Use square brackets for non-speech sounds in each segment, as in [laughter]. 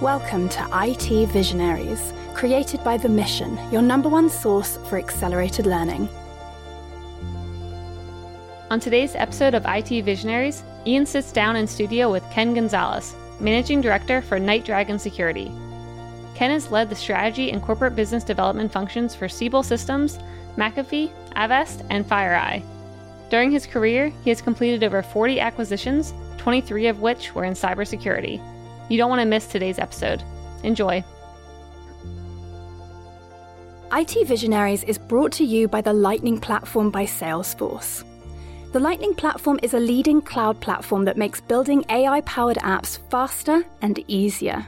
Welcome to IT Visionaries, created by The Mission, your number one source for accelerated learning. On today's episode of IT Visionaries, Ian sits down in studio with Ken Gonzalez, Managing Director for Night Dragon Security. Ken has led the strategy and corporate business development functions for Siebel Systems, McAfee, Avast, and FireEye. During his career, he has completed over 40 acquisitions, 23 of which were in cybersecurity. You don't want to miss today's episode. Enjoy. IT Visionaries is brought to you by the Lightning Platform by Salesforce. The Lightning Platform is a leading cloud platform that makes building AI powered apps faster and easier.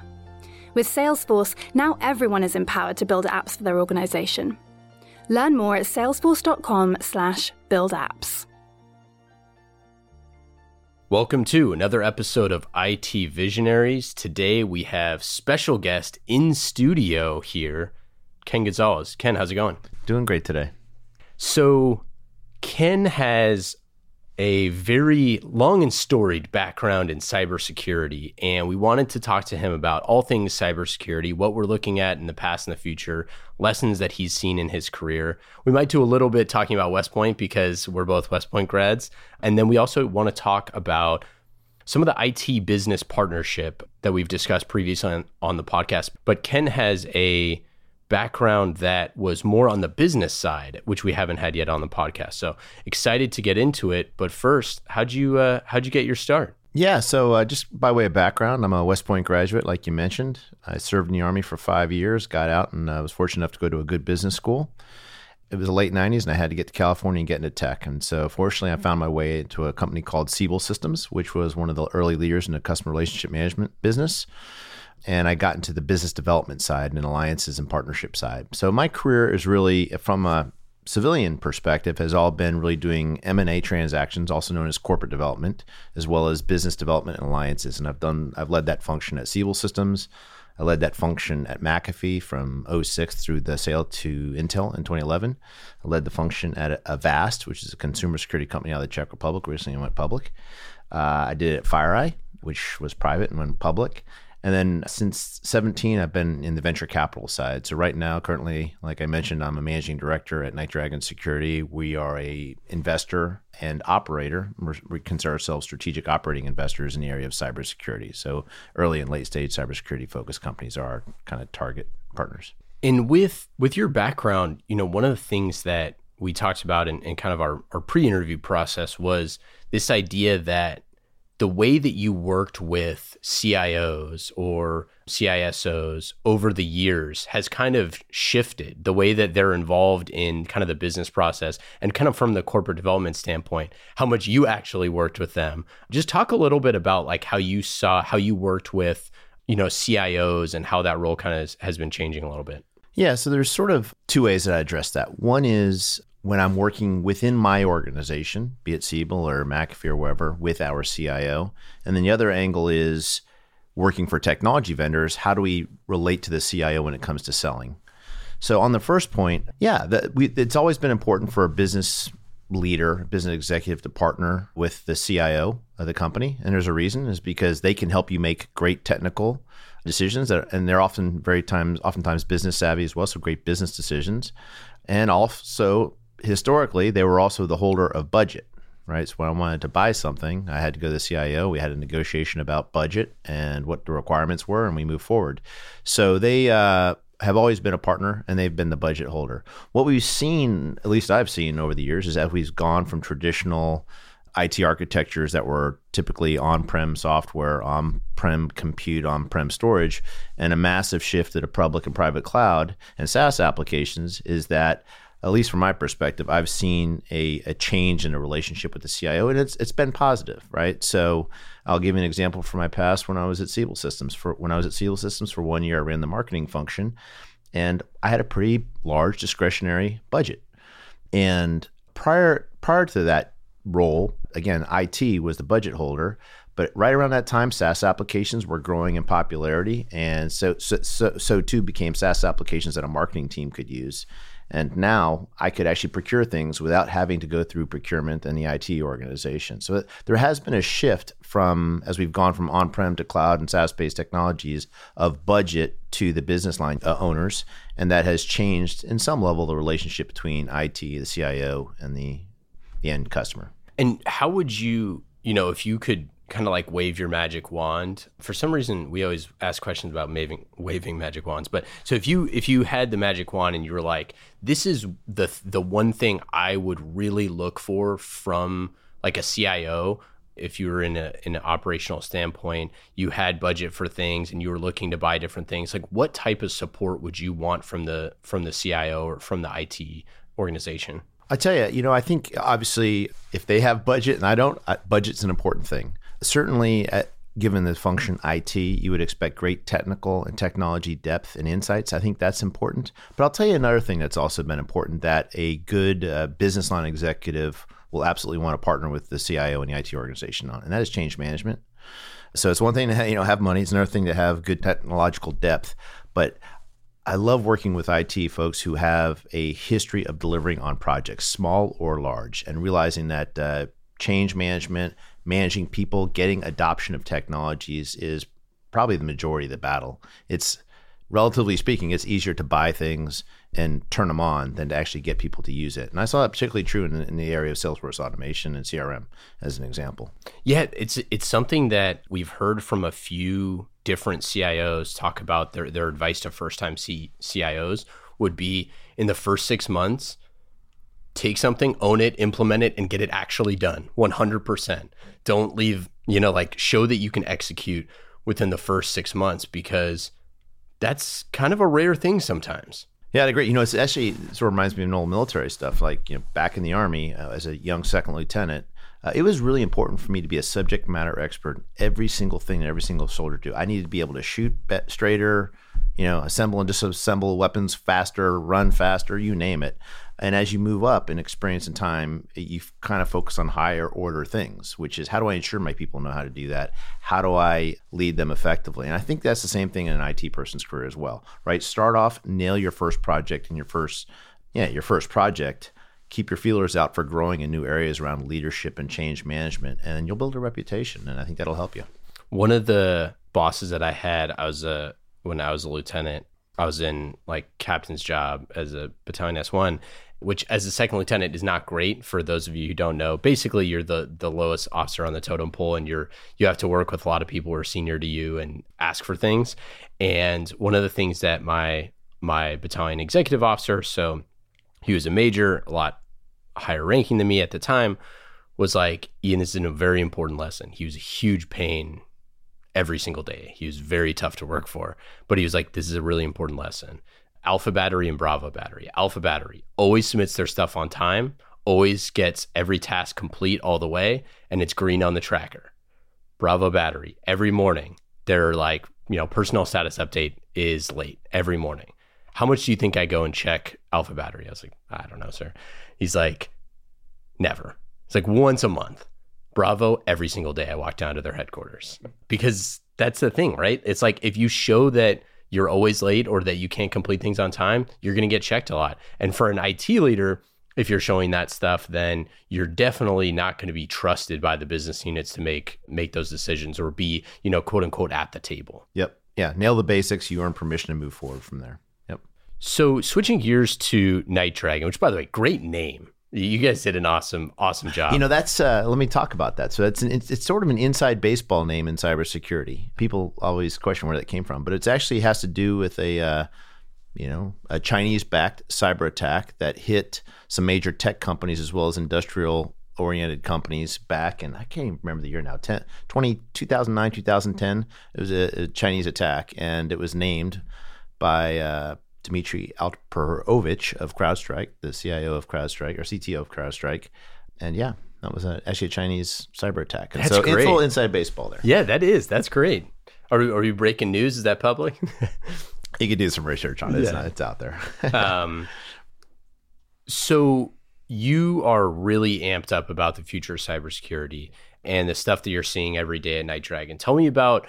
With Salesforce, now everyone is empowered to build apps for their organization. Learn more at salesforce.com/slash build apps. Welcome to another episode of IT Visionaries. Today we have special guest in studio here, Ken Gonzalez. Ken, how's it going? Doing great today. So, Ken has a very long and storied background in cybersecurity, and we wanted to talk to him about all things cybersecurity, what we're looking at in the past and the future, lessons that he's seen in his career. We might do a little bit talking about West Point because we're both West Point grads, and then we also want to talk about some of the IT business partnership that we've discussed previously on, on the podcast. But Ken has a background that was more on the business side, which we haven't had yet on the podcast. So excited to get into it. But first, how'd you uh, how'd you get your start? Yeah, so uh, just by way of background, I'm a West Point graduate, like you mentioned. I served in the Army for five years, got out, and I was fortunate enough to go to a good business school. It was the late 90s, and I had to get to California and get into tech. And so, fortunately, I found my way into a company called Siebel Systems, which was one of the early leaders in the customer relationship management business and I got into the business development side and alliances and partnership side. So my career is really from a civilian perspective has all been really doing M&A transactions also known as corporate development as well as business development and alliances and I've done I've led that function at Siebel Systems. I led that function at McAfee from 06 through the sale to Intel in 2011. I led the function at Avast, which is a consumer security company out of the Czech Republic, recently went public. Uh, I did it at FireEye, which was private and went public. And then since 17, I've been in the venture capital side. So right now, currently, like I mentioned, I'm a managing director at Night Dragon Security. We are a investor and operator. We consider ourselves strategic operating investors in the area of cybersecurity. So early and late stage cybersecurity focused companies are our kind of target partners. And with with your background, you know, one of the things that we talked about in, in kind of our, our pre-interview process was this idea that the way that you worked with CIOs or CISOs over the years has kind of shifted the way that they're involved in kind of the business process and kind of from the corporate development standpoint, how much you actually worked with them. Just talk a little bit about like how you saw how you worked with, you know, CIOs and how that role kind of has been changing a little bit. Yeah, so there's sort of two ways that I address that. One is when I'm working within my organization, be it Siebel or McAfee or wherever, with our CIO. And then the other angle is working for technology vendors. How do we relate to the CIO when it comes to selling? So on the first point, yeah, the, we, it's always been important for a business leader, business executive to partner with the CIO of the company. And there's a reason is because they can help you make great technical decisions that, and they're often very times, oftentimes business savvy as well. So great business decisions. And also historically, they were also the holder of budget, right? So when I wanted to buy something, I had to go to the CIO. We had a negotiation about budget and what the requirements were, and we moved forward. So they uh, have always been a partner, and they've been the budget holder. What we've seen, at least I've seen over the years, is that we've gone from traditional IT architectures that were typically on-prem software, on-prem compute, on-prem storage, and a massive shift to the public and private cloud and SaaS applications is that at least from my perspective, I've seen a, a change in a relationship with the CIO, and it's it's been positive, right? So I'll give you an example from my past when I was at Siebel Systems. For when I was at Siebel Systems for one year, I ran the marketing function, and I had a pretty large discretionary budget. And prior prior to that role, again, IT was the budget holder. But right around that time, SaaS applications were growing in popularity, and so so so, so too became SaaS applications that a marketing team could use. And now I could actually procure things without having to go through procurement and the IT organization. So there has been a shift from, as we've gone from on prem to cloud and SaaS based technologies, of budget to the business line uh, owners. And that has changed in some level the relationship between IT, the CIO, and the, the end customer. And how would you, you know, if you could kind of like wave your magic wand. For some reason, we always ask questions about waving waving magic wands. But so if you if you had the magic wand and you were like, this is the the one thing I would really look for from like a CIO. If you were in a in an operational standpoint, you had budget for things and you were looking to buy different things. Like, what type of support would you want from the from the CIO or from the IT organization? I tell you, you know, I think obviously if they have budget, and I don't, budget's an important thing certainly, at, given the function IT, you would expect great technical and technology depth and insights. I think that's important. But I'll tell you another thing that's also been important that a good uh, business line executive will absolutely want to partner with the CIO and the IT organization on, and that is change management. So it's one thing to you know have money; it's another thing to have good technological depth. But I love working with IT folks who have a history of delivering on projects, small or large, and realizing that uh, change management managing people, getting adoption of technologies is probably the majority of the battle. It's relatively speaking, it's easier to buy things and turn them on than to actually get people to use it. And I saw that particularly true in, in, the area of Salesforce automation and CRM as an example. Yeah, it's it's something that we've heard from a few different CIOs talk about their their advice to first time C- CIOs would be in the first six months take something, own it, implement it, and get it actually done 100%. Don't leave, you know, like show that you can execute within the first six months because that's kind of a rare thing sometimes. Yeah, I agree. You know, it's actually it sort of reminds me of old military stuff. Like, you know, back in the Army uh, as a young second lieutenant, uh, it was really important for me to be a subject matter expert in every single thing that every single soldier do. I needed to be able to shoot straighter, you know, assemble and disassemble weapons faster, run faster, you name it. And as you move up in experience and time, you kind of focus on higher order things, which is how do I ensure my people know how to do that? How do I lead them effectively? And I think that's the same thing in an IT person's career as well, right? Start off, nail your first project and your first, yeah, your first project. Keep your feelers out for growing in new areas around leadership and change management, and you'll build a reputation. And I think that'll help you. One of the bosses that I had, I was a when I was a lieutenant, I was in like captain's job as a battalion S1 which as a second lieutenant is not great for those of you who don't know. Basically, you're the the lowest officer on the totem pole, and you're you have to work with a lot of people who are senior to you and ask for things. And one of the things that my my battalion executive officer, so he was a major, a lot higher ranking than me at the time, was like, Ian, this is a very important lesson. He was a huge pain every single day. He was very tough to work for, but he was like, this is a really important lesson. Alpha Battery and Bravo Battery. Alpha Battery always submits their stuff on time, always gets every task complete all the way, and it's green on the tracker. Bravo Battery, every morning, they're like, you know, personnel status update is late every morning. How much do you think I go and check Alpha Battery? I was like, I don't know, sir. He's like, never. It's like once a month. Bravo, every single day I walk down to their headquarters because that's the thing, right? It's like if you show that you're always late or that you can't complete things on time, you're going to get checked a lot. And for an IT leader, if you're showing that stuff, then you're definitely not going to be trusted by the business units to make make those decisions or be, you know, quote unquote at the table. Yep. Yeah. Nail the basics. You earn permission to move forward from there. Yep. So switching gears to Night Dragon, which by the way, great name. You guys did an awesome, awesome job. You know, that's uh, let me talk about that. So it's, an, it's it's sort of an inside baseball name in cybersecurity. People always question where that came from, but it actually has to do with a uh, you know a Chinese-backed cyber attack that hit some major tech companies as well as industrial oriented companies back and I can't even remember the year now 10, 20, 2009 2010 it was a, a Chinese attack and it was named by uh, Dmitry Alperovitch of CrowdStrike, the CIO of CrowdStrike or CTO of CrowdStrike, and yeah, that was a, actually a Chinese cyber attack. And That's so great. full inside baseball there. Yeah, that is. That's great. Are, are you breaking news? Is that public? [laughs] you could do some research on it. Yeah. It's, not, it's out there. [laughs] um, so you are really amped up about the future of cybersecurity and the stuff that you're seeing every day at Night Dragon. Tell me about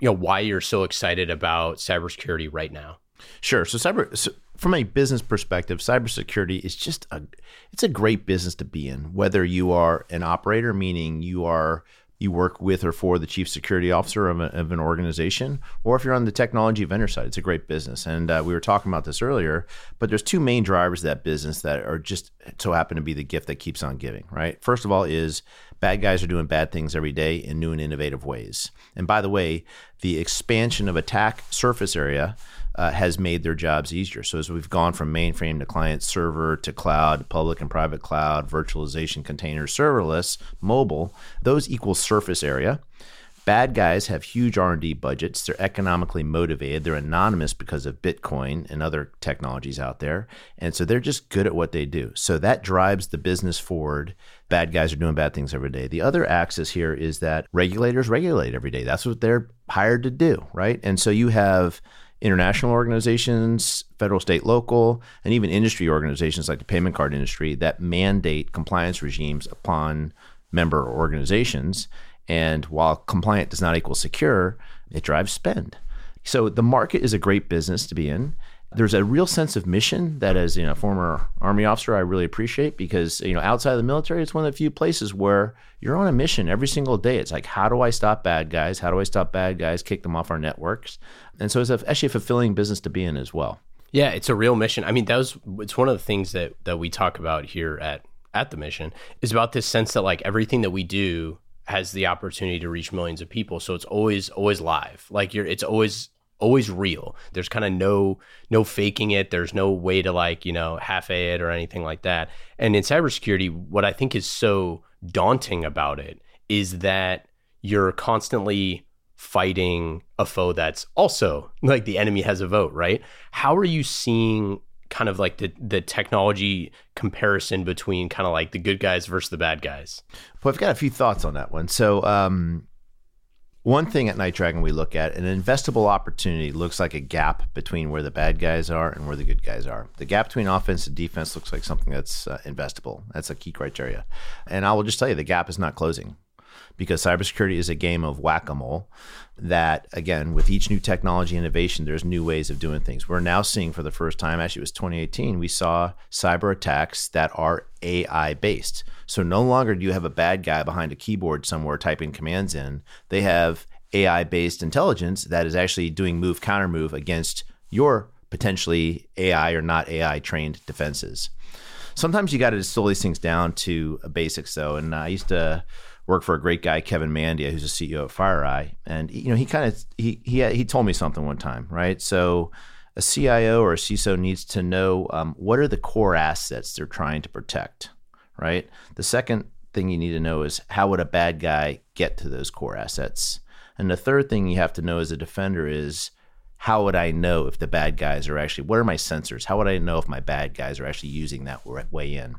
you know why you're so excited about cybersecurity right now. Sure. So cyber. So from a business perspective, cybersecurity is just a it's a great business to be in. Whether you are an operator, meaning you are you work with or for the chief security officer of, a, of, an organization, or if you're on the technology vendor side, it's a great business. And uh, we were talking about this earlier, but there's two main drivers of that business that are just so happen to be the gift that keeps on giving, right? First of all, is bad guys are doing bad things every day in new and innovative ways. And by the way, the expansion of attack surface area uh, has made their jobs easier. So as we've gone from mainframe to client server to cloud, public and private cloud, virtualization, containers, serverless, mobile, those equal surface area. Bad guys have huge R&D budgets. They're economically motivated. They're anonymous because of Bitcoin and other technologies out there. And so they're just good at what they do. So that drives the business forward. Bad guys are doing bad things every day. The other axis here is that regulators regulate every day. That's what they're hired to do, right? And so you have international organizations, federal, state, local, and even industry organizations like the payment card industry that mandate compliance regimes upon member organizations. And while compliant does not equal secure, it drives spend. So the market is a great business to be in. There's a real sense of mission that as you know former army officer i really appreciate because you know outside of the military it's one of the few places where you're on a mission every single day. It's like how do i stop bad guys? How do i stop bad guys kick them off our networks? And so it's actually a fulfilling business to be in as well. Yeah it's a real mission. I mean that was it's one of the things that that we talk about here at at the mission is about this sense that like everything that we do has the opportunity to reach millions of people so it's always always live like you're it's always always real. There's kind of no no faking it. There's no way to like, you know, half a it or anything like that. And in cybersecurity, what I think is so daunting about it is that you're constantly fighting a foe that's also like the enemy has a vote, right? How are you seeing kind of like the the technology comparison between kind of like the good guys versus the bad guys? Well, I've got a few thoughts on that one. So, um, one thing at Night Dragon we look at an investable opportunity looks like a gap between where the bad guys are and where the good guys are. The gap between offense and defense looks like something that's uh, investable. That's a key criteria. And I will just tell you the gap is not closing because cybersecurity is a game of whack a mole. That, again, with each new technology innovation, there's new ways of doing things. We're now seeing for the first time, actually, it was 2018, we saw cyber attacks that are AI based. So no longer do you have a bad guy behind a keyboard somewhere typing commands in. They have AI based intelligence that is actually doing move counter move against your potentially AI or not AI trained defenses. Sometimes you got to distill these things down to basics, though. And I used to work for a great guy, Kevin Mandia, who's the CEO of FireEye, and you know he kind of he he he told me something one time, right? So a CIO or a CISO needs to know um, what are the core assets they're trying to protect, right? The second thing you need to know is how would a bad guy get to those core assets, and the third thing you have to know as a defender is how would I know if the bad guys are actually, what are my sensors? How would I know if my bad guys are actually using that way in?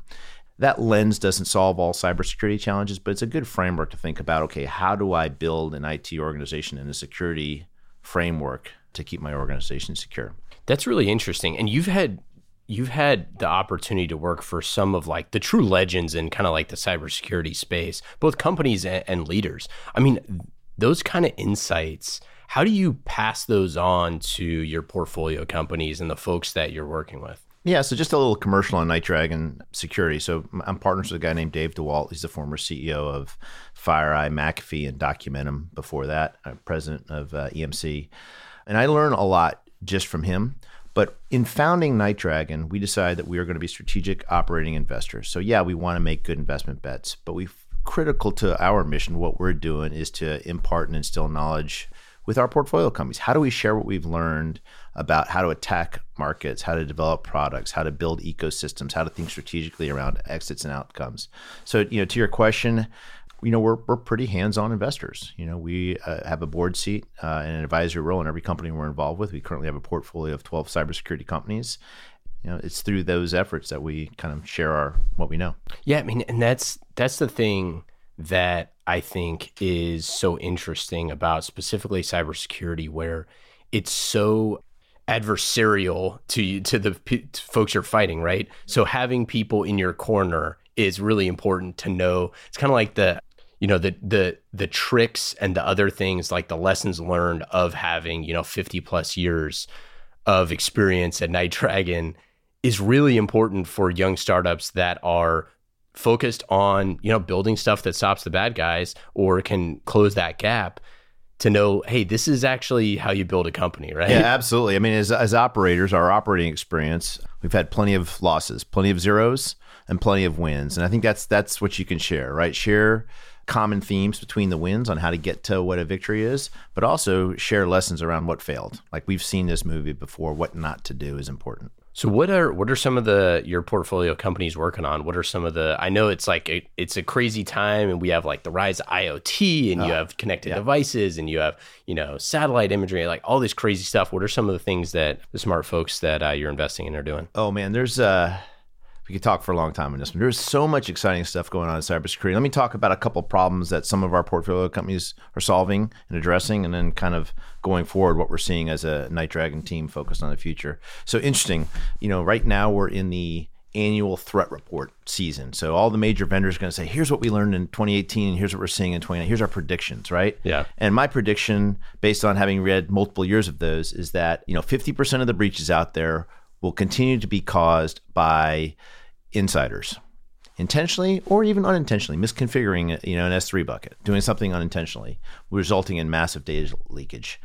That lens doesn't solve all cybersecurity challenges, but it's a good framework to think about okay, how do I build an IT organization and a security framework to keep my organization secure? That's really interesting. And you've had you've had the opportunity to work for some of like the true legends in kind of like the cybersecurity space, both companies and, and leaders. I mean, those kind of insights, how do you pass those on to your portfolio companies and the folks that you're working with? Yeah, so just a little commercial on Night Dragon security. So I'm partners with a guy named Dave DeWalt. He's the former CEO of FireEye, McAfee, and Documentum before that, uh, president of uh, EMC. And I learn a lot just from him. But in founding Night Dragon, we decided that we are going to be strategic operating investors. So yeah, we want to make good investment bets, but we critical to our mission, what we're doing is to impart and instill knowledge with our portfolio companies. How do we share what we've learned about how to attack markets, how to develop products, how to build ecosystems, how to think strategically around exits and outcomes? So, you know, to your question, you know, we're, we're pretty hands-on investors. You know, we uh, have a board seat uh, and an advisory role in every company we're involved with. We currently have a portfolio of 12 cybersecurity companies. You know, it's through those efforts that we kind of share our what we know. Yeah, I mean, and that's that's the thing that I think is so interesting about specifically cybersecurity, where it's so adversarial to to the p- to folks you're fighting, right? So having people in your corner is really important to know. It's kind of like the you know the the the tricks and the other things like the lessons learned of having you know 50 plus years of experience at Night Dragon is really important for young startups that are focused on you know building stuff that stops the bad guys or can close that gap to know hey this is actually how you build a company right yeah absolutely i mean as, as operators our operating experience we've had plenty of losses plenty of zeros and plenty of wins and i think that's that's what you can share right share common themes between the wins on how to get to what a victory is, but also share lessons around what failed. Like we've seen this movie before, what not to do is important. So what are what are some of the your portfolio companies working on? What are some of the I know it's like a, it's a crazy time and we have like the rise of IoT and you have connected yeah. devices and you have, you know, satellite imagery like all this crazy stuff. What are some of the things that the smart folks that uh, you're investing in are doing? Oh man, there's uh we could talk for a long time on this one. There's so much exciting stuff going on in cybersecurity. Let me talk about a couple problems that some of our portfolio companies are solving and addressing, and then kind of going forward what we're seeing as a Night Dragon team focused on the future. So interesting. You know, right now we're in the annual threat report season. So all the major vendors are going to say, here's what we learned in 2018 and here's what we're seeing in 2019. Here's our predictions, right? Yeah. And my prediction based on having read multiple years of those is that, you know, 50% of the breaches out there will continue to be caused by insiders intentionally or even unintentionally misconfiguring you know an S3 bucket, doing something unintentionally, resulting in massive data leakage.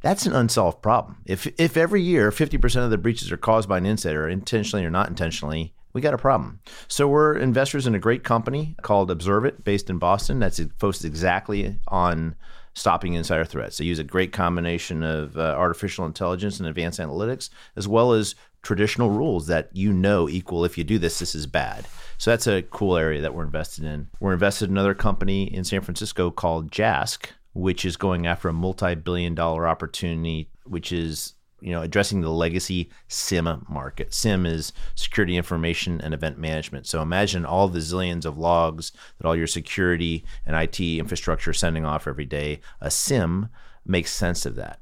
That's an unsolved problem. If if every year 50% of the breaches are caused by an insider, intentionally or not intentionally, we got a problem. So we're investors in a great company called ObserveIT, based in Boston. That's focused exactly on stopping insider threats. They use a great combination of uh, artificial intelligence and advanced analytics, as well as traditional rules that you know equal if you do this, this is bad. So that's a cool area that we're invested in. We're invested in another company in San Francisco called Jask, which is going after a multi-billion dollar opportunity, which is you know addressing the legacy SIEM market. SIEM is security information and event management. So imagine all the zillions of logs that all your security and IT infrastructure are sending off every day. A SIEM makes sense of that.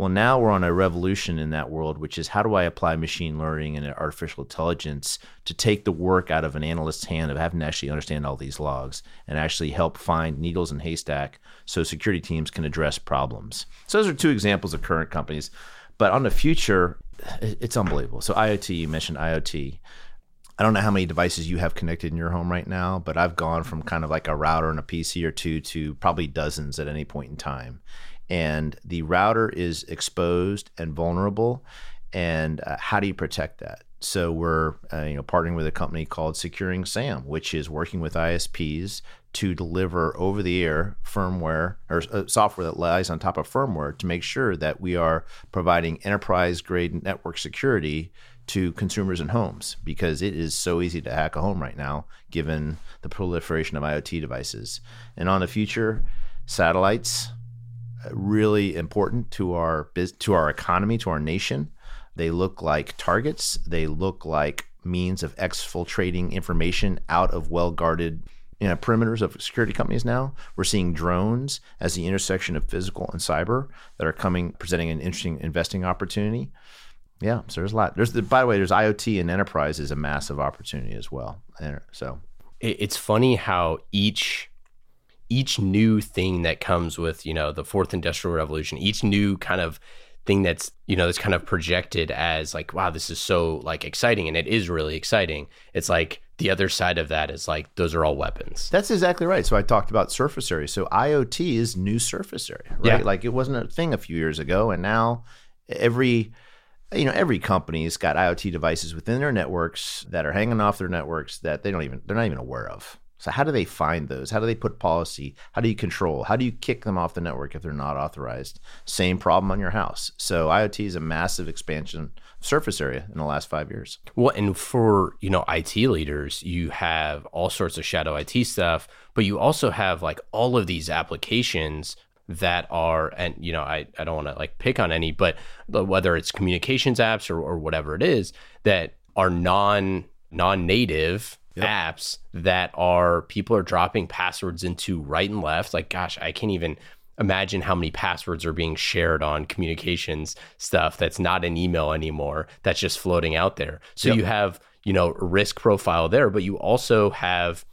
Well, now we're on a revolution in that world, which is how do I apply machine learning and artificial intelligence to take the work out of an analyst's hand of having to actually understand all these logs and actually help find needles in haystack so security teams can address problems. So those are two examples of current companies. But on the future, it's unbelievable. So IoT, you mentioned IoT. I don't know how many devices you have connected in your home right now, but I've gone from kind of like a router and a PC or two to probably dozens at any point in time and the router is exposed and vulnerable and uh, how do you protect that so we're uh, you know partnering with a company called SecuringSam which is working with isps to deliver over the air firmware or uh, software that lies on top of firmware to make sure that we are providing enterprise grade network security to consumers and homes because it is so easy to hack a home right now given the proliferation of IoT devices. And on the future, satellites, really important to our to our economy, to our nation. They look like targets. They look like means of exfiltrating information out of well guarded you know, perimeters of security companies now. We're seeing drones as the intersection of physical and cyber that are coming, presenting an interesting investing opportunity. Yeah, so there's a lot. There's the, by the way, there's IoT and enterprise is a massive opportunity as well. So it's funny how each each new thing that comes with you know the fourth industrial revolution each new kind of thing that's you know that's kind of projected as like wow this is so like exciting and it is really exciting. It's like the other side of that is like those are all weapons. That's exactly right. So i talked about surface area. So iot is new surface area right? Yeah. like it wasn't a thing a few years ago and now every you know every company's got iot devices within their networks that are hanging off their networks that they don't even they're not even aware of so how do they find those? How do they put policy? How do you control? How do you kick them off the network if they're not authorized? Same problem on your house. So IoT is a massive expansion surface area in the last five years. Well, and for you know IT leaders, you have all sorts of shadow IT stuff, but you also have like all of these applications that are and you know I, I don't want to like pick on any but whether it's communications apps or, or whatever it is that are non non-native yep. apps that are people are dropping passwords into right and left. Like, gosh, I can't even imagine how many passwords are being shared on communications stuff that's not an email anymore that's just floating out there. So yep. you have, you know, risk profile there, but you also have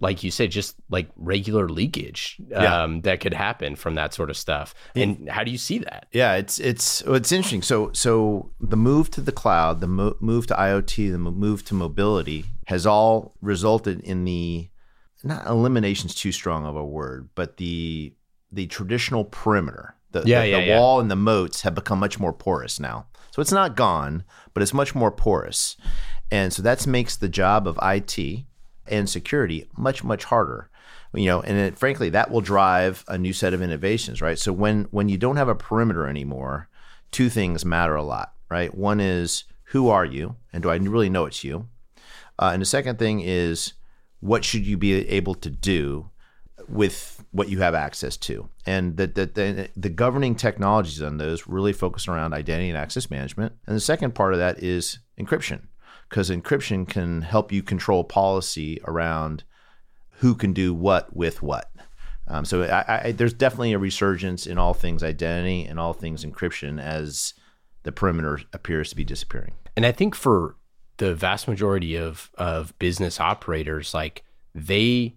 like you said, just like regular leakage um, Yeah. that could happen from that sort of stuff. And how do you see that? Yeah, it's it's it's interesting. So so the move to the cloud, the mo- move to IoT, the mo- move to mobility has all resulted in the not elimination's too strong of a word, but the the traditional perimeter, the, Yeah, the, yeah, the yeah. wall and the moats have become much more porous now. So it's not gone, but it's much more porous, and so that makes the job of IT and security much much harder. You know and it, frankly that will drive a new set of innovations right? So when when you don't have a perimeter anymore two things matter a lot right? One is who are you? And do i really know it's you uh, and the second thing is what should you be able to do with what you have access to and the, the, the, the governing technologies on those really focus around identity and access management and the second part of that is encryption because encryption can help you control policy around who can do what with what. Um, so I, I, there's definitely a resurgence in all things identity and all things encryption as the perimeter appears to be disappearing. And I think for the vast majority of of business operators, like they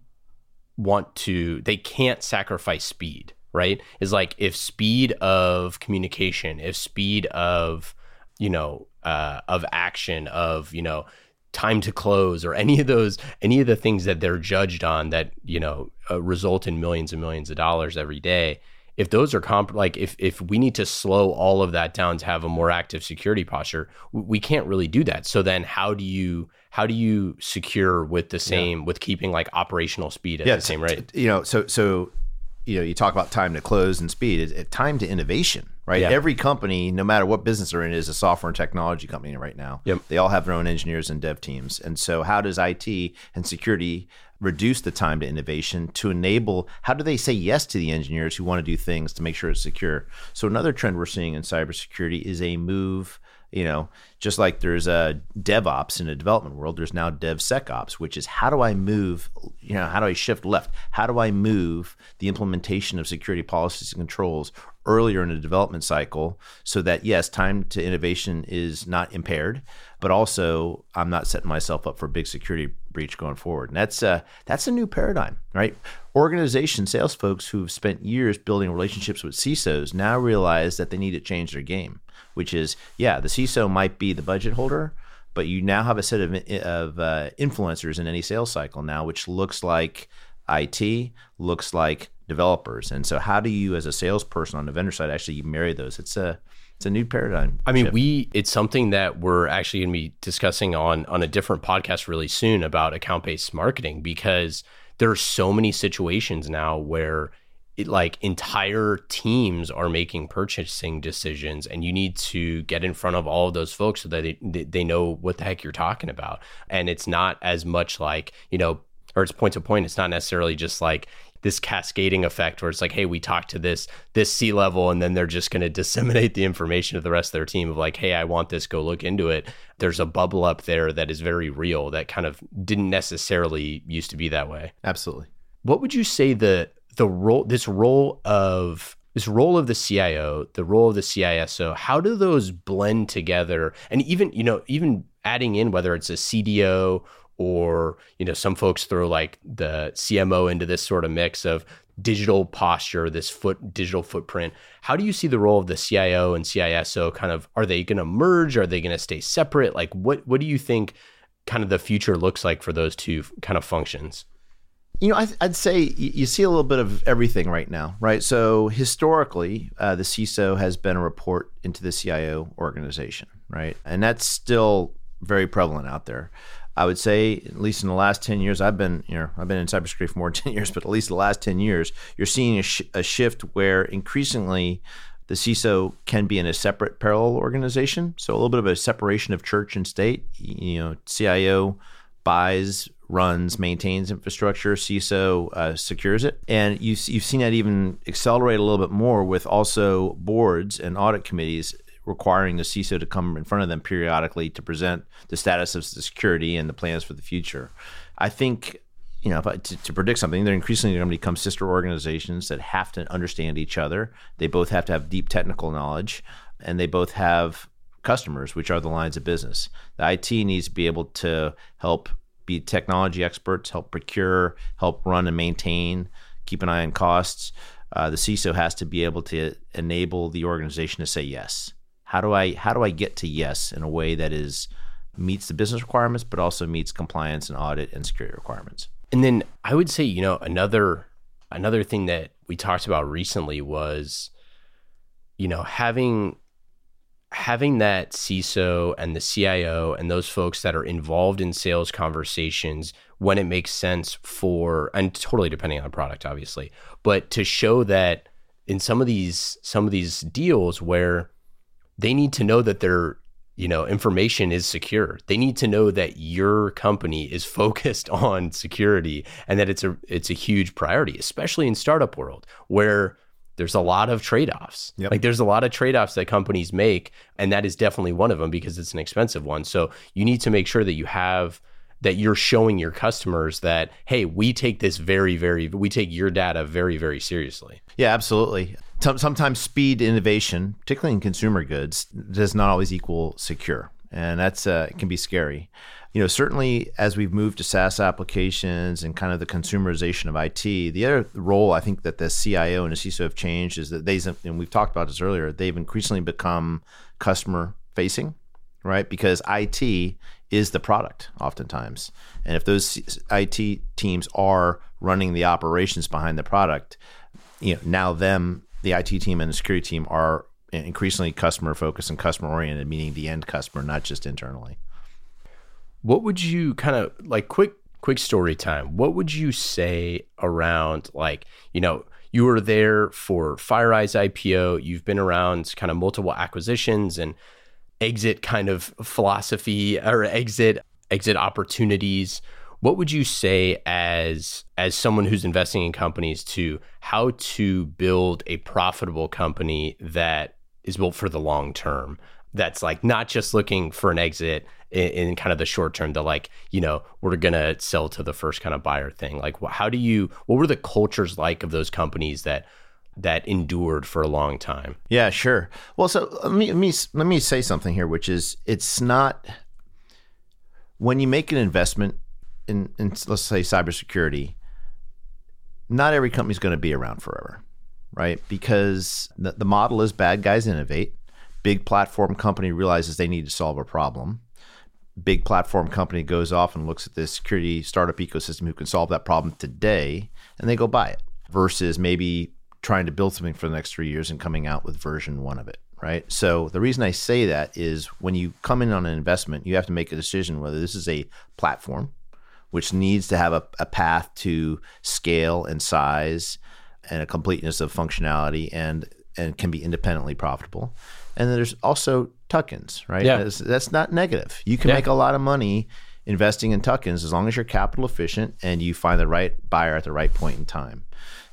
want to, they can't sacrifice speed, right? Is like if speed of communication, if speed of, you know, uh, of action, of you know, time to close, or any of those, any of the things that they're judged on that you know uh, result in millions and millions of dollars every day. If those are comp, like if if we need to slow all of that down to have a more active security posture, we, can't really do that. So then, how do you how do you secure with the same with keeping like operational speed at the same rate? You know, so so you know, you talk about time to close and speed. It's it's time to innovation, right? Yeah. Every company, no matter what business they're in, is a software and technology company right now. Yep. They all have their own engineers and dev teams. And so, how does IT and security reduce the time to innovation to enable? How do they say yes to the engineers who want to do things to make sure it's secure? So, another trend we're seeing in cybersecurity is a move. You know, just like there's a DevOps in a development world, there's now DevSecOps, which is how do I move, you know, how do I shift left? How do I move the implementation of security policies and controls earlier in the development cycle so that, yes, time to innovation is not impaired, but also I'm not setting myself up for a big security breach going forward. And that's, uh, that's a new paradigm, right? Organization sales folks who've spent years building relationships with CISOs now realize that they need to change their game, which is, yeah, the CISO might be the budget holder, but you now have a set of, of uh, influencers in any sales cycle now, which looks like IT, looks like developers. And so, how do you, as a salesperson on the vendor side, actually marry those? It's a it's a new paradigm. I mean, shift. we it's something that we're actually going to be discussing on on a different podcast really soon about account based marketing because there are so many situations now where it, like entire teams are making purchasing decisions and you need to get in front of all of those folks so that they, they they know what the heck you're talking about. And it's not as much like you know or it's point to point it's not necessarily just like this cascading effect where it's like hey we talked to this this c level and then they're just going [laughs] to disseminate the information to the rest of their team of like hey i want this go look into it. There's a bubble up there that is very real that kind of didn't necessarily used to be that way. Absolutely. what would you say the the role this role of this role of the CIO, the role of the CISO, how do those blend together? And even, you know, even adding in whether it's a CDO or, you know, some folks throw like the CMO into this sort of mix of digital posture, this foot digital footprint. How do you see the role of the CIO and CISO kind of are they going to merge? Are they going to stay separate? Like what what do you think kind of the future looks like for those two kind of functions? You know, I, I'd say you see a little bit of everything right now, right? So historically, uh, the CISO has been a report into the CIO organization, right? And that's still very prevalent out there. I would say, at least in the last ten years, I've been, you know, I've been in cybersecurity for more than [laughs] ten years, but at least the last ten years, you're seeing a, sh- a shift where increasingly the CISO can be in a separate parallel organization. So a little bit of a separation of church and state. You know, CIO buys, runs, maintains infrastructure. CISO uh, secures it, and you, you've seen that even accelerate a little bit more with also boards and audit committees requiring the CISO to come in front of them periodically to present the status of the security and the plans for the future. I think you know, to, to predict something, they're increasingly going to become sister organizations that have to understand each other. They both have to have deep technical knowledge, and they both have customers, which are the lines of business. The IT needs to be able to help be technology experts, help procure, help run and maintain, keep an eye on costs. Uh, the CISO has to be able to enable the organization to say yes. How do I how do I get to yes in a way that is meets the business requirements, but also meets compliance and audit and security requirements? And then I would say, you know, another another thing that we talked about recently was, you know, having having that CISO and the CIO and those folks that are involved in sales conversations when it makes sense for and totally depending on the product obviously but to show that in some of these some of these deals where they need to know that their you know information is secure. They need to know that your company is [laughs] focused on security and that it's a it's a huge priority especially in startup world where there's a lot of trade-offs. Yep. Like there's a lot of trade-offs that companies make and that is definitely one of them because it's an expensive one. So you need to make sure that you have that you're showing your customers that hey, we take this very very we take your data very very seriously. Yeah, absolutely. Sometimes speed innovation, particularly in consumer goods, does not always equal secure. And that's uh, can be scary you know, certainly as we've moved to SaaS applications and kind of the consumerization of IT, the other role I think that the CIO and the CISO have changed is that they, and we've talked about this earlier, they've increasingly become customer facing, right? Because IT is the product oftentimes. And if those IT teams are running the operations behind the product, you know, now them, the IT team and the security team are increasingly customer focused and customer oriented, meaning the end customer, not just internally. What would you kind of like quick quick story time? What would you say around like, you know, you were there for FireEye's IPO, you've been around kind of multiple acquisitions and exit kind of philosophy or exit exit opportunities. What would you say as as someone who's investing in companies to how to build a profitable company that is built for the long term? That's like not just looking for an exit in, in, kind of the short term the like you know we're gonna sell to the first kind of buyer thing. Like how do you what were the cultures like of those companies that that endured for a long time? Yeah sure. Well so let me let me let me say something here which is it's not when you make an investment in, in let's say cybersecurity not every company is going to be around forever right? Because the, the model is bad guys innovate. Big platform company realizes they need to solve a problem big platform company goes off and looks at this security startup ecosystem who can solve that problem today and they go buy it versus maybe trying to build something for the next three years and coming out with version one of it right? So the reason i say that is when you come in on an investment you have to make a decision whether this is a platform which needs to have a, a path to scale and size and a completeness of functionality and and can be independently profitable and then there's also tuck-ins, right? Yeah. That's, that's not negative. You can yeah. make a lot of money investing in tuck-ins as long as you're capital efficient and you find the right buyer at the right point in time.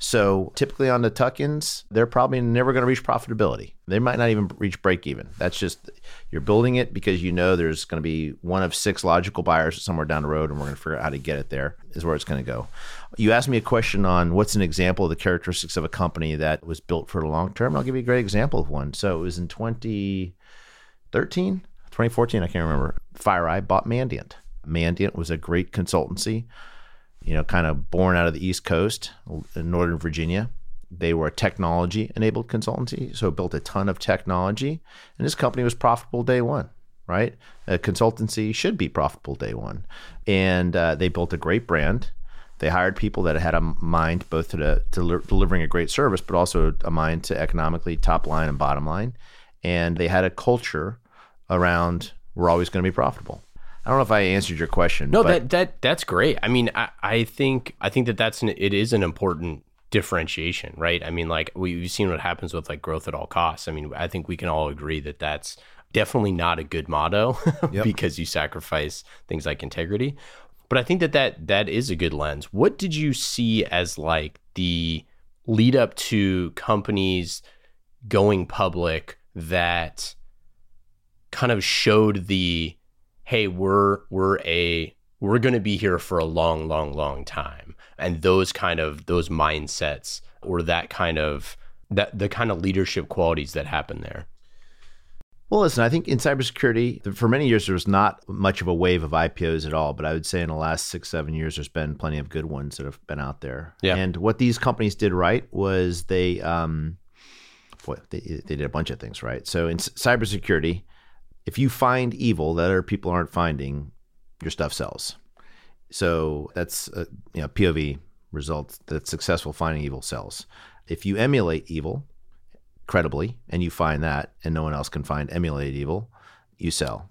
So typically on the tuck-ins, they're probably never going to reach profitability. They might not even reach break even. That's just you're building it because you know there's going to be one of six logical buyers somewhere down the road, and we're going to figure out how to get it there. Is where it's going to go. You asked me a question on what's an example of the characteristics of a company that was built for the long term. I'll give you a great example of one. So it was in 2013, 2014, I can't remember. FireEye bought Mandiant. Mandiant was a great consultancy you know, kind of born out of the East Coast in Northern Virginia. They were a technology enabled consultancy, so built a ton of technology. And this company was profitable day one, right? A consultancy should be profitable day one. And uh, they built a great brand. They hired people that had a mind both to, the, to delivering a great service, but also a mind to economically top line and bottom line. And they had a culture around we're always going to be profitable. I don't know if I answered your question. No, that that that's great. I mean, I, I think I think that that's an, it is an important differentiation, right? I mean, like we, have seen what happens with like growth at all costs. I mean, I think we can all agree that that's definitely not a good motto [laughs] yep. because you sacrifice things like integrity. But I think that, that that is a good lens. What did you see as like the lead up to companies going public that kind of showed the hey, we're we're a we're going to be here for a long, long, long time, and those kind of those mindsets or that kind of that the kind of leadership qualities that happen there. Well, listen, I think in cybersecurity, for many years, there was not much of a wave of IPOs at all. But I would say in the last six, seven years, there's been plenty of good ones that have been out there. Yeah. And what these companies did right was they, um, boy, they, they did a bunch of things right. So in c- cybersecurity, if you find evil that other people aren't finding, your stuff sells. So that's a, you know POV result that successful finding evil sells. If you emulate evil credibly and you find that and no one else can find emulated evil, you sell.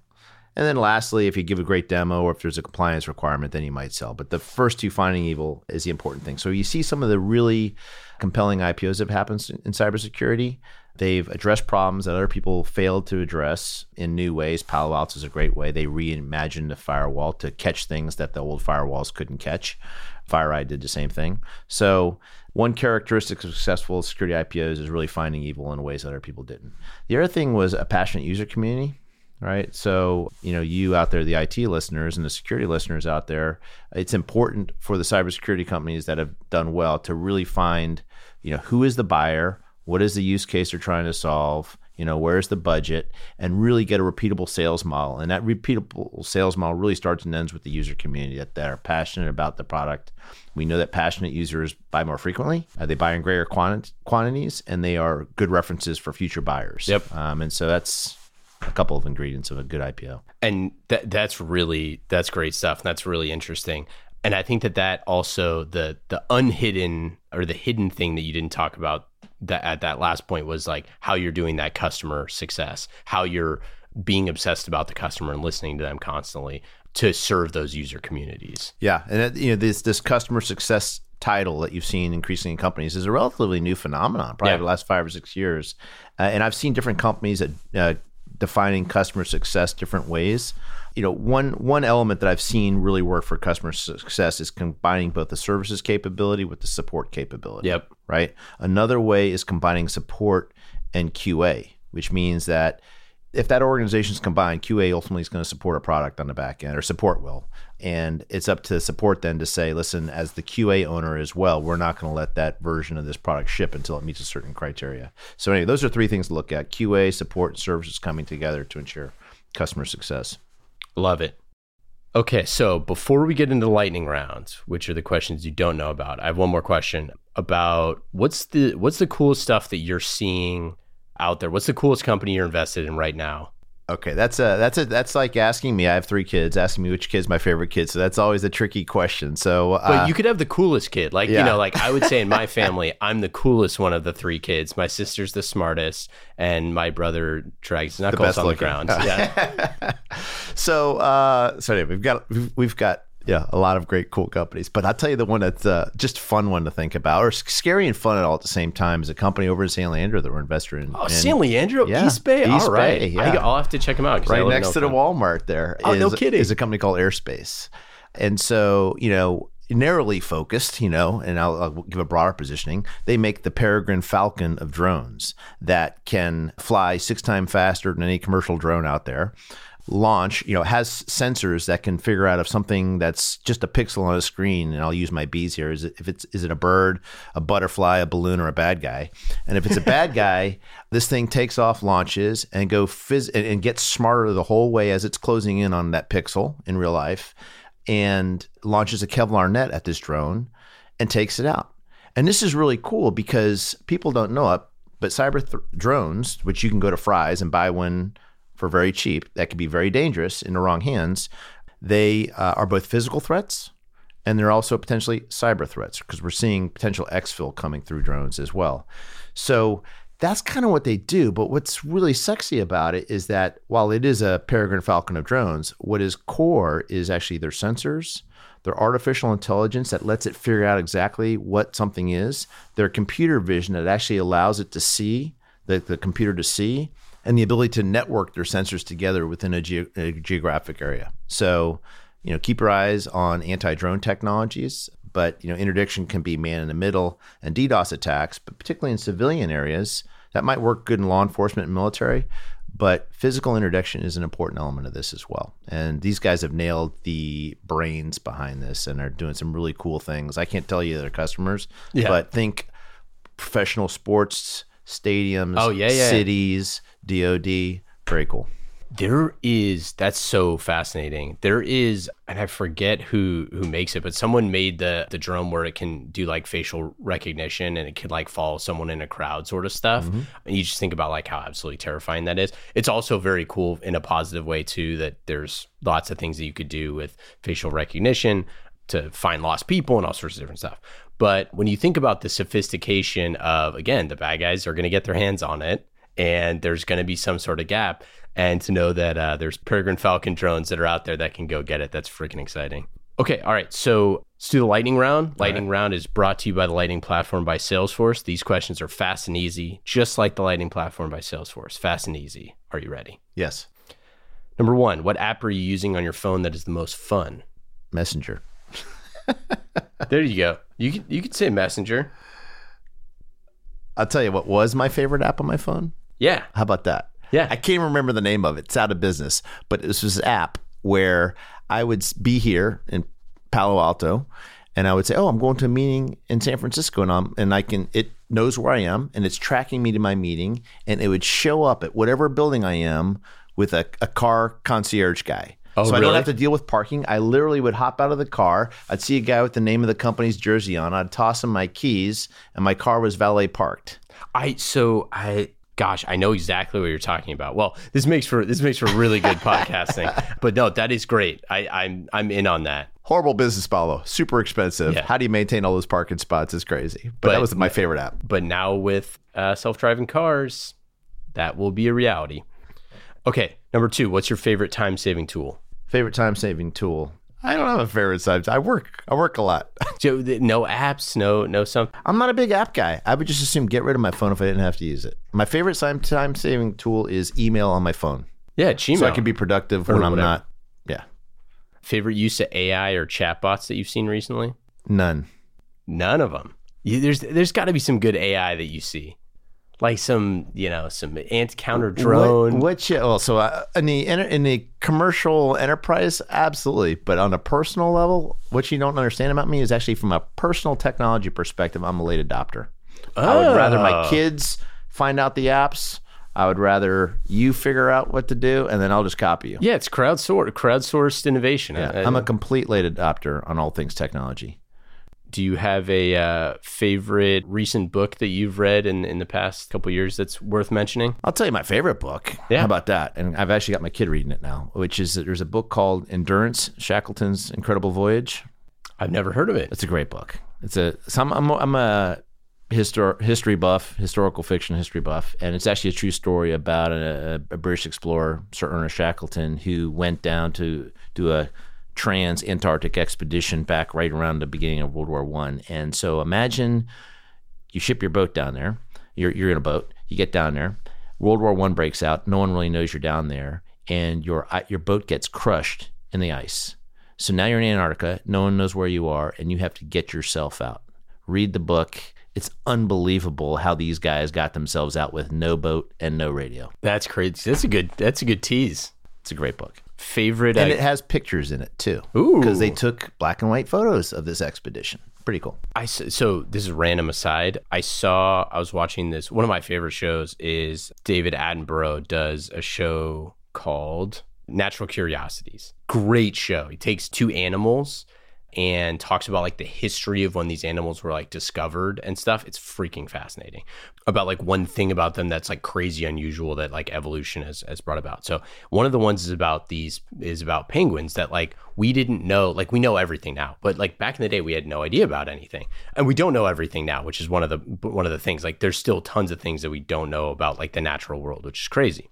And then lastly, if you give a great demo or if there's a compliance requirement, then you might sell. But the first two finding evil is the important thing. So you see some of the really compelling IPOs that have happened in cybersecurity. They've addressed problems that other people failed to address in new ways. Palo Alto is a great way. They reimagined the firewall to catch things that the old firewalls couldn't catch. FireEye did the same thing. So one characteristic of successful security IPOs is really finding evil in ways that other people didn't. The other thing was a passionate user community right? So, you know, you out there, the IT listeners and the security listeners out there, it's important for the cybersecurity companies that have done well to really find, you know, who is the buyer, what is the use case they're trying to solve, you know, where's the budget, and really get a repeatable sales model. And that repeatable sales model really starts and ends with the user community that, that are passionate about the product. We know that passionate users buy more frequently, uh, they buy in greater quanti- quantities, and they are good references for future buyers. Yep. Um, and so that's a couple of ingredients of a good IPO. and that that's really that's great stuff that's really interesting and i think that that also the the unhidden or the hidden thing that you didn't talk about that at that last point was like how you're doing that customer success how you're being obsessed about the customer and listening to them constantly to serve those user communities Yeah, and you know this this customer success title that you've seen increasingly in companies is a relatively new phenomenon, probably Yeah. the last five or six years. Uh, and I've seen different companies that uh, defining customer success different ways. You know, one one element that I've seen really work for customer success is combining both the services capability with the support capability yep right? Another way is combining support and QA, which means that if that organization is combined, QA ultimately is going to support a product on the back end, or support will. And it's up to support then to say, listen, as the QA owner as well, we're not going to let that version of this product ship until it meets a certain criteria. So, anyway, those are three things to look at QA, support, and services coming together to ensure customer success. Love it. Okay, so before we get into lightning rounds, which are the questions you don't know about, I have one more question about what's the what's the coolest stuff that you're seeing out there? What's the coolest company you're invested in right now? Okay, that's a that's a that's like asking me. I have three kids. Asking me which kid's my favorite kid. So that's always a tricky question. So, But uh, you could have the coolest kid. Like, you know, like I would say in my [laughs] family, I'm the coolest one of the three kids. My sister's the smartest, and my brother drags knuckles on the looking. ground. Yeah. [laughs] so uh so anyway, we've got we've, we've got yeah a lot of great cool companies but i'll tell you the one that's uh, just fun one to think about or scary and fun at all at the same time is a company over in san leandro that we're invested in Oh, And San Leandro, Yeah, East Bay. East All right. Bay, I, yeah. will have to check them out. Right next to the walmart there Oh, no kidding. is a company called airspace and so you know narrowly focused you know and I'll, I'll give a broader positioning they make the peregrine falcon of drones that can fly six times faster than any commercial drone out there launch you know has sensors that can figure out if something that's just a pixel on a screen and i'll use my bees here is it if it's is it a bird a butterfly a balloon or a bad guy? And if it's a bad [laughs] guy this thing takes off launches and go phys- and, and gets smarter the whole way as it's closing in on that pixel in real life and launches a kevlar net at this drone and takes it out. And this is really cool because people don't know it but cyber th- drones which you can go to Fry's and buy one for very cheap that can be very dangerous in the wrong hands they uh, are both physical threats and they're also potentially cyber threats because we're seeing potential exfil coming through drones as well. So that's kind of what they do but what's really sexy about it is that while it is a peregrine falcon of drones what is core is actually their sensors their artificial intelligence that lets it figure out exactly what something is their computer vision that actually allows it to see the, the computer to see and the ability to network their sensors together within a, ge- a geographic area so you know keep your eyes on anti-drone technologies but you know interdiction can be man in the middle and ddos attacks but particularly in civilian areas that might work good in law enforcement and military but physical interdiction is an important element of this as well and these guys have nailed the brains behind this and are doing some really cool things i can't tell you their customers Yeah. but think professional sports stadiums Oh, yeah, yeah. cities dod Very cool. There is that's so fascinating. There is, and I forget who who makes it, but someone made the the drone where it can do like facial recognition and it can like follow someone in a crowd sort of stuff. Mm-hmm. And you just think about like how absolutely terrifying that is. It's also very cool in a positive way too. That there's lots of things that you could do with facial recognition to find lost people and all sorts of different stuff. But when you think about the sophistication of again, the bad guys are going to get their hands on it and there's going to be some sort of gap. And to know that uh, there's Peregrine Falcon drones that are out there that can go get it, that's freaking exciting. Okay, all right. So let's do the lightning round. Lightning round is brought to you by the Lightning Platform by Salesforce. These questions are fast and easy, just like the Lightning Platform by Salesforce. Fast and easy. Are you ready? Yes. Number one, what app are you using on your phone that is the most fun? Messenger. [laughs] There you go. You could you could say Messenger. I'll tell you what was my favorite app on my phone. Yeah, How about that? Yeah. I can't remember the name of it. It's out of business, but this was an app where I would be here in Palo Alto and I would say, "Oh, I'm going to a meeting in San Francisco," and I'm and I can it knows where I am and it's tracking me to my meeting, and it would show up at whatever building I am with a, a car concierge guy. Oh, so I don't have to deal with parking. I literally would hop out of the car. I'd see a guy with the name of the company's jersey on. I'd toss him my keys, and my car was valet parked. I so I gosh, I know exactly what you're talking about. Well, this makes for this makes for really good [laughs] podcasting. But no, that is great. I, I'm I'm in on that. Horrible business follow. Super expensive. Yeah. How do you maintain all those parking spots? Is crazy. But, But- that was my favorite app. But now with uh, self-driving cars, that will be a reality. Okay, number two. What's your favorite time-saving tool? Favorite time saving tool. I don't have a favorite time. I work. I work a lot. [laughs] So, no apps, no no some. I'm not a big app guy. I would just assume get rid of my phone if I didn't have to use it. My favorite time time saving tool is email on my phone, Yeah, Gmail. so I can be productive when I'm not. Yeah, favorite use of AI or chatbots that you've seen recently? none. None of them. You, there's there's got to be some good AI that you see, like some you know some anti counter drone. What, what you, well, so uh, in the in the commercial enterprise, absolutely. But on a personal level, what you don't understand about me is actually from a personal technology perspective, I'm a late adopter. Oh. I would rather my Oh. kids find out the apps. I would rather you figure out what to do, and then I'll just copy you. Yeah, it's crowdsourced crowdsourced innovation. Yeah, I- I'm a complete late adopter on all things technology. Do you have a uh, favorite recent book that you've read in in the past couple years that's worth mentioning? I'll tell you my favorite book. Yeah. How about that? And I've actually got my kid reading it now, which is there's a book called Endurance Shackleton's Incredible Voyage. I've never heard of it. It's a great book. It's a so I'm I'm, I'm a histor- history buff, historical fiction history buff, and it's actually a true story about a, a British explorer, Sir Ernest Shackleton, who went down to do a trans Antarctic expedition back right around the beginning of World War One. And so imagine you ship your boat down there. You're you're in a boat. You get down there. World War One breaks out. No one really knows you're down there, and your your boat gets crushed in the ice. So now you're in Antarctica. No one knows where you are, and you have to get yourself out. Read the book. It's unbelievable how these guys got themselves out with no boat and no radio. That's crazy. That's a good. That's a good tease. It's a great book, Favorite. and uh, it has pictures in it too. Ooh. because they took black and white photos of this expedition. Pretty cool. I so this is random aside. I saw I was watching this. One of my favorite shows is David Attenborough does a show called Natural Curiosities. Great show. He takes two animals and talks about like the history of when these animals were like discovered and stuff. It's freaking fascinating. About like one thing about them that's like crazy unusual that like evolution has, has brought about. So one of the ones is about these is about penguins that like we didn't know like we know everything now, but like back in the day we had no idea about anything. And we don't know everything now, which is one of the one of the things. Like there's still tons of things that we don't know about like the natural world, which is crazy.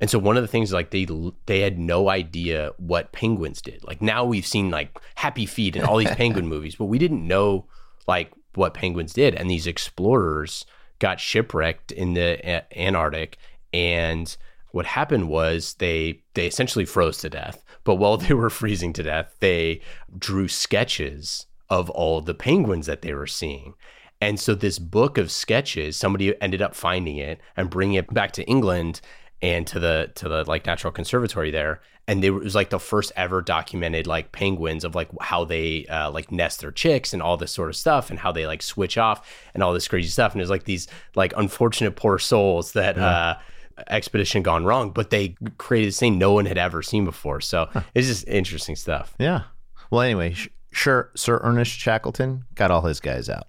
And so one of the things like they they had no idea what penguins did. Like now we've seen like Happy Feet and all these [laughs] penguin movies, but we didn't know like what penguins did. And these explorers got shipwrecked in the A- Antarctic and what happened was they they essentially froze to death. But while they were freezing to death, they drew sketches of all the penguins that they were seeing. And so this book of sketches, somebody ended up finding it and bringing it back to England and to the to the like natural conservatory there and they were, it was like the first ever documented like penguins of like how they uh, like nest their chicks and all this sort of stuff and how they like switch off and all this crazy stuff and it was like these like unfortunate poor souls that uh expedition gone wrong, but they created this thing no one had ever seen before. So it's just interesting stuff. Yeah. Well, anyway, sh- sure, Sir Ernest Shackleton got all his guys out.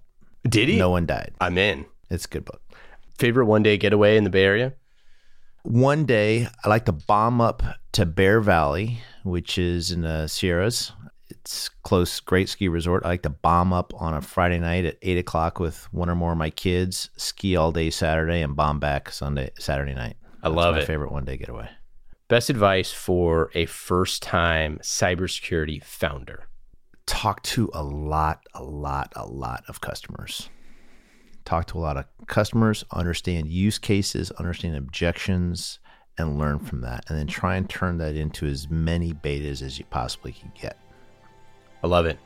Did he? No one died. I'm in. It's a good book. Favorite one day getaway in the Bay Area? One day, I like to bomb up to Bear Valley, which is in the Sierras. It's close, great ski resort. I like to bomb up on a Friday night at eight o'clock with one or more of my kids, ski all day Saturday, and bomb back Sunday, Saturday night. I That's love my it. favorite one day getaway. Best advice for a first time cybersecurity founder? talk to a lot, a lot, a lot of customers. Talk to a lot of customers, understand use cases, understand objections, and learn from that. And then try and turn that into as many betas as you possibly can get. I love it.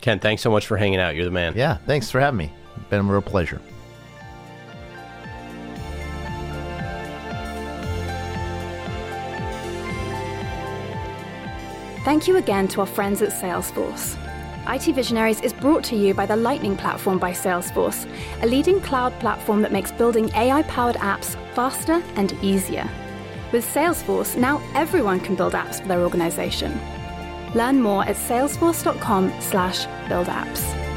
Ken, thanks so much for hanging out. You're the man. Yeah, thanks for having me. Been a real pleasure. Thank you again to our friends at Salesforce. IT Visionaries is brought to you by the Lightning Platform by Salesforce, a leading cloud platform that makes building AI powered apps faster and easier. With Salesforce, now everyone can build apps for their organization. Learn more at salesforce.com/slash build apps.